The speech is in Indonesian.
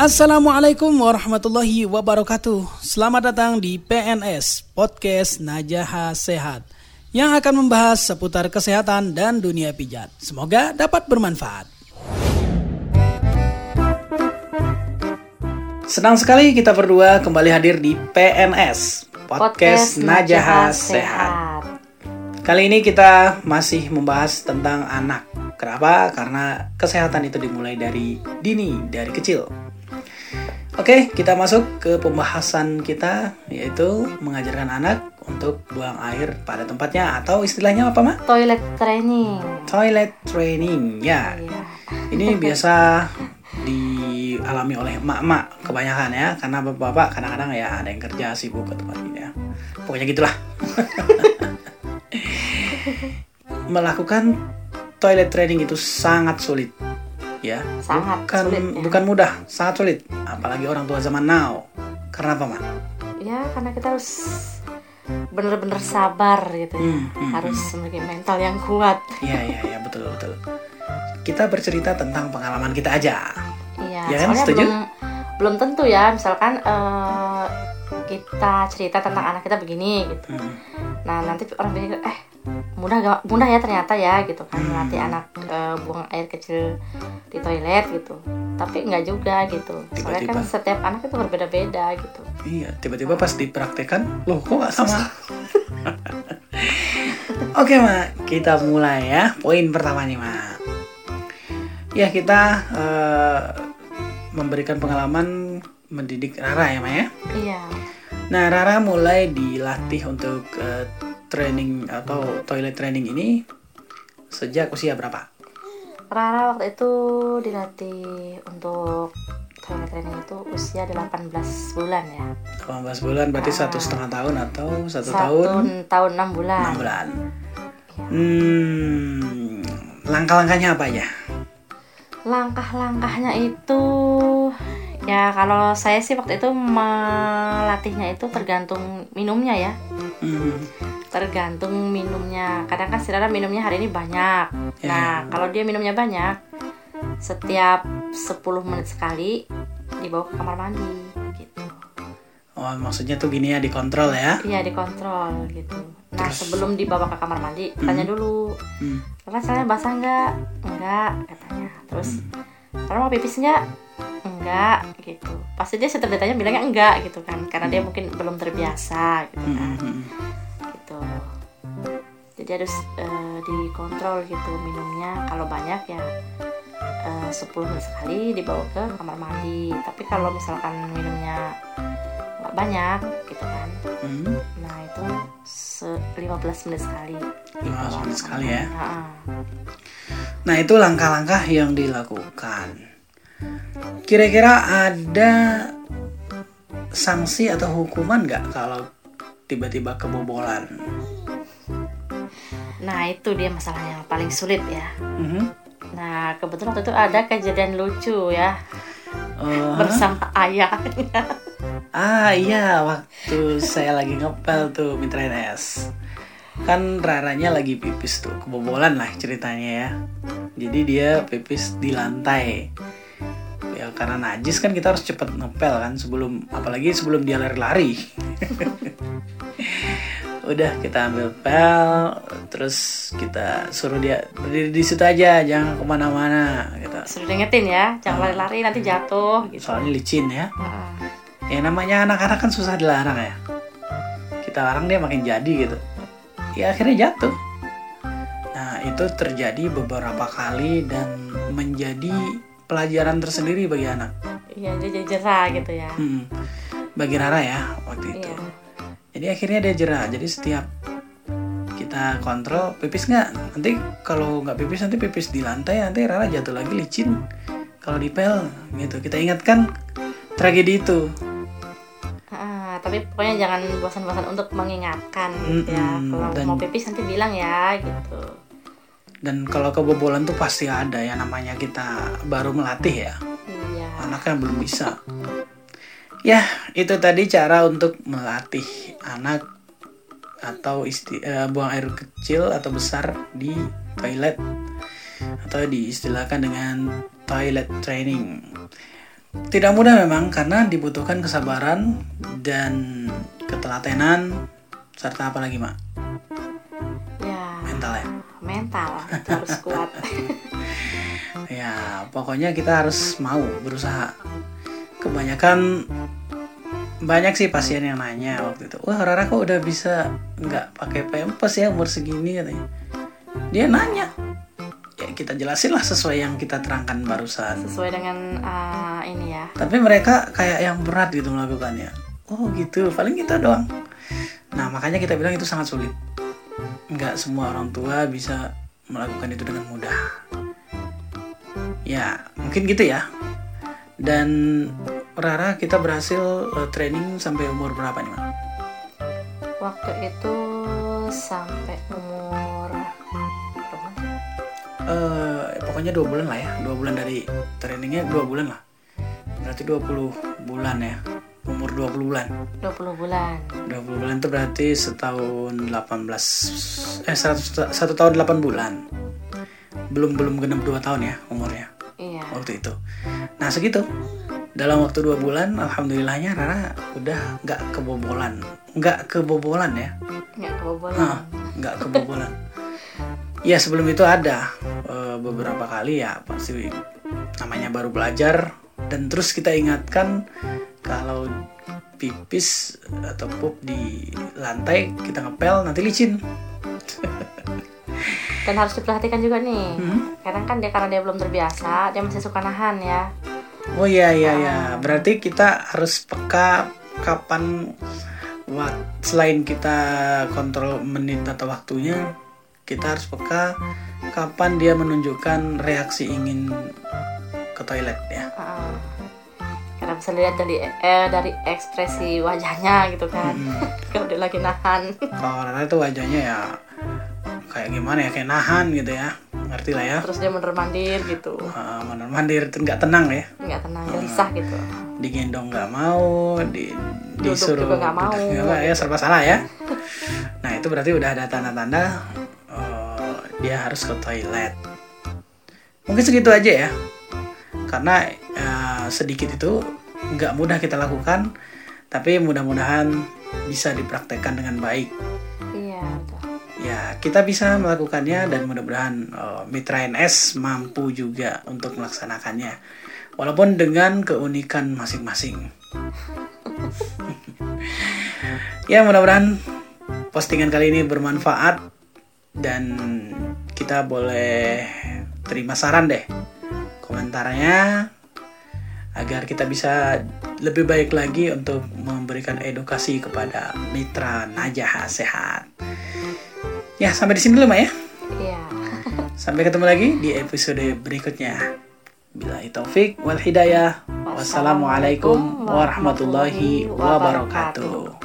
Assalamualaikum warahmatullahi wabarakatuh. Selamat datang di PNS Podcast Najaha Sehat yang akan membahas seputar kesehatan dan dunia pijat. Semoga dapat bermanfaat. Senang sekali kita berdua kembali hadir di PNS Podcast, Najaha Sehat. Kali ini kita masih membahas tentang anak. Kenapa? Karena kesehatan itu dimulai dari dini, dari kecil. Oke, kita masuk ke pembahasan kita yaitu mengajarkan anak untuk buang air pada tempatnya atau istilahnya apa, Ma? Toilet training. Toilet training. Ya. Iya. Ini biasa dialami oleh emak-emak kebanyakan ya karena bapak-bapak kadang-kadang ya ada yang kerja sibuk ke tempat ini ya. Pokoknya gitulah. Melakukan toilet training itu sangat sulit. Ya, Sangat bukan sulit, ya. bukan mudah, sangat sulit. Apalagi orang tua zaman now. Karena apa, Mak? Ya, karena kita harus bener-bener sabar gitu ya. Hmm, hmm, harus memiliki mental yang kuat. Iya, iya, iya, betul, betul. Kita bercerita tentang pengalaman kita aja. Iya, Ya kan, setuju? belum belum tentu ya, misalkan eh, kita cerita tentang anak kita begini gitu. Hmm. Nah, nanti orang pikir eh mudah mudah ya ternyata ya gitu kan Hmm. melatih anak eh, buang air kecil di toilet gitu. Tapi enggak juga gitu. Soalnya kan Tiba-tiba. setiap anak itu berbeda-beda gitu. Iya, tiba-tiba pas dipraktekan, loh kok nggak sama? Oke, Mak, kita mulai ya. Poin pertama nih, Mak. Ya, kita eh, memberikan pengalaman mendidik Rara ya, Mak ya. Iya. Nah, Rara mulai dilatih untuk eh, training atau toilet training ini sejak usia berapa? Rara waktu itu dilatih untuk toilet training itu usia 18 bulan ya. 18 bulan berarti satu setengah tahun atau satu, Satu tahun tahun 6 bulan. 6 bulan. Hmm, langkah-langkahnya apa aja? Langkah-langkahnya itu ya kalau saya sih waktu itu melatihnya itu tergantung minumnya ya. Hmm, Tergantung minumnya. Kadang kan si Rara minumnya hari ini banyak. Ya. Nah, kalau dia minumnya banyak setiap 10 menit sekali dibawa ke kamar mandi gitu. Oh, maksudnya tuh gini ya dikontrol ya? Iya dikontrol gitu. Nah Terus? sebelum dibawa ke kamar mandi tanya dulu, Hmm. karena celana basah nggak? Enggak katanya. Terus kalau mau pipis nggak? Enggak gitu. Pasti dia setiap ditanya bilangnya enggak gitu kan, karena dia mungkin belum terbiasa gitu Hmm, kan. hmm, hmm. Gitu. Jadi harus eh, dikontrol gitu minumnya. Kalau banyak ya eh, 10 menit sekali dibawa ke kamar mandi. Tapi kalau misalkan minumnya nggak banyak gitu kan, Hmm, Nah itu se 15 menit sekali. 15 menit sekali ya. Nah, itu langkah-langkah yang dilakukan. Kira-kira ada sanksi atau hukuman nggak kalau tiba-tiba kebobolan? nah itu dia masalahnya yang paling sulit ya. Mhm. Nah kebetulan waktu itu ada kejadian lucu ya Oh, bersama ayahnya. ah iya, waktu saya lagi ngepel tuh Mitra NS. Kan Raranya lagi pipis tuh, kebobolan lah ceritanya ya. Jadi dia pipis di lantai. Ya karena najis kan kita harus cepet ngepel kan sebelum apalagi sebelum dia lari-lari. Udah kita ambil pel, terus kita suruh dia berdiri di situ aja, jangan ke mana-mana. Gitu. Sudah diingetin ya, jangan lari-lari nanti jatuh gitu. Soalnya licin ya. Nah, Ya namanya anak-anak kan susah dilarang ya. Kita larang dia makin jadi gitu. Ya akhirnya jatuh. Nah itu terjadi beberapa kali dan menjadi pelajaran tersendiri bagi anak. Iya dia jadi jerah gitu ya. Hmm. Bagi Rara ya waktu itu. Iya. Jadi akhirnya dia jerah. Jadi setiap kita kontrol pipis nggak nanti kalau nggak pipis nanti pipis di lantai nanti Rara jatuh lagi licin kalau dipel gitu kita ingatkan tragedi itu Ah, tapi pokoknya jangan bosan-bosan untuk mengingatkan gitu ya. Kalau dan- mau pipis nanti bilang ya gitu. Dan kalau kebobolan tuh pasti ada ya namanya kita baru melatih ya. Iya. anaknya belum bisa. Ya itu tadi cara untuk melatih anak atau isti eh, buang air kecil atau besar di toilet. Atau diistilahkan dengan toilet training. Tidak mudah memang karena dibutuhkan kesabaran dan ketelatenan serta apa lagi mak mental itu harus kuat. Ya pokoknya kita harus mau berusaha. Kebanyakan banyak sih pasien yang nanya waktu itu wah Rara kok udah bisa nggak pakai pempes ya umur segini? katanya. Dia nanya. Ya kita jelasin lah sesuai yang kita terangkan barusan. Sesuai dengan uh, ini ya. Tapi mereka kayak yang berat gitu melakukannya. Oh gitu. Paling kita doang. Nah makanya kita bilang itu sangat sulit. Nggak semua orang tua bisa melakukan itu dengan mudah. Ya mungkin gitu ya. Dan Rara kita berhasil uh, training sampai umur berapa nih Mak? waktu itu sampai umur berapa? Eh, pokoknya dua bulan lah ya. Dua bulan dari trainingnya dua bulan lah. Berarti 20 bulan ya umur 20 bulan. 20 bulan. 20 bulan itu berarti setahun 18 eh satu, satu tahun 8 bulan. Belum belum genap 2 tahun ya umurnya. Iya. Waktu itu. Nah segitu. Dalam waktu dua bulan alhamdulillahnya Rara udah nggak kebobolan. Nggak kebobolan ya? Nggak kebobolan. Nah, nggak kebobolan. Ya sebelum itu ada eh, beberapa kali ya pasti namanya baru belajar. Dan terus kita ingatkan kalau pipis atau pup di lantai kita ngepel nanti licin. Dan harus diperhatikan juga nih. Hmm. kadang kan dia karena dia belum terbiasa dia masih suka nahan ya. Oh iya iya ya berarti kita harus peka kapan selain kita kontrol menit atau waktunya kita harus peka kapan dia menunjukkan reaksi ingin ke toilet ya. Heeh. Karena bisa lihat dari eh, dari ekspresi wajahnya gitu kan. Kalau dia lagi nahan. Kalau Rara itu wajahnya ya kayak gimana ya kayak nahan gitu ya. Ngerti lah ya. Terus dia mundur mandir gitu. Uh, mondar mandir itu nggak tenang ya. Nggak tenang gelisah gitu. Digendong nggak mau di disuruh juga nggak mau. duduk nggak mau, ya serba salah ya. Nah itu berarti udah ada tanda-tanda uh, dia harus ke toilet. Mungkin segitu aja ya. Karena uh, sedikit itu nggak mudah kita lakukan tapi mudah-mudahan bisa dipraktekkan dengan baik. Iya betul. Ya kita bisa melakukannya dan mudah-mudahan uh, Mitra NS mampu juga untuk melaksanakannya. Walaupun dengan keunikan masing-masing. Ya mudah-mudahan postingan kali ini bermanfaat dan kita boleh terima saran deh. Komentarnya agar kita bisa lebih baik lagi untuk memberikan edukasi kepada mitra Najah Sehat. Ya, sampai di sini dulu, Mak ya. iya Sampai ketemu lagi di episode berikutnya. Bila taufik wal hidayah. Wassalamualaikum warahmatullahi wabarakatuh.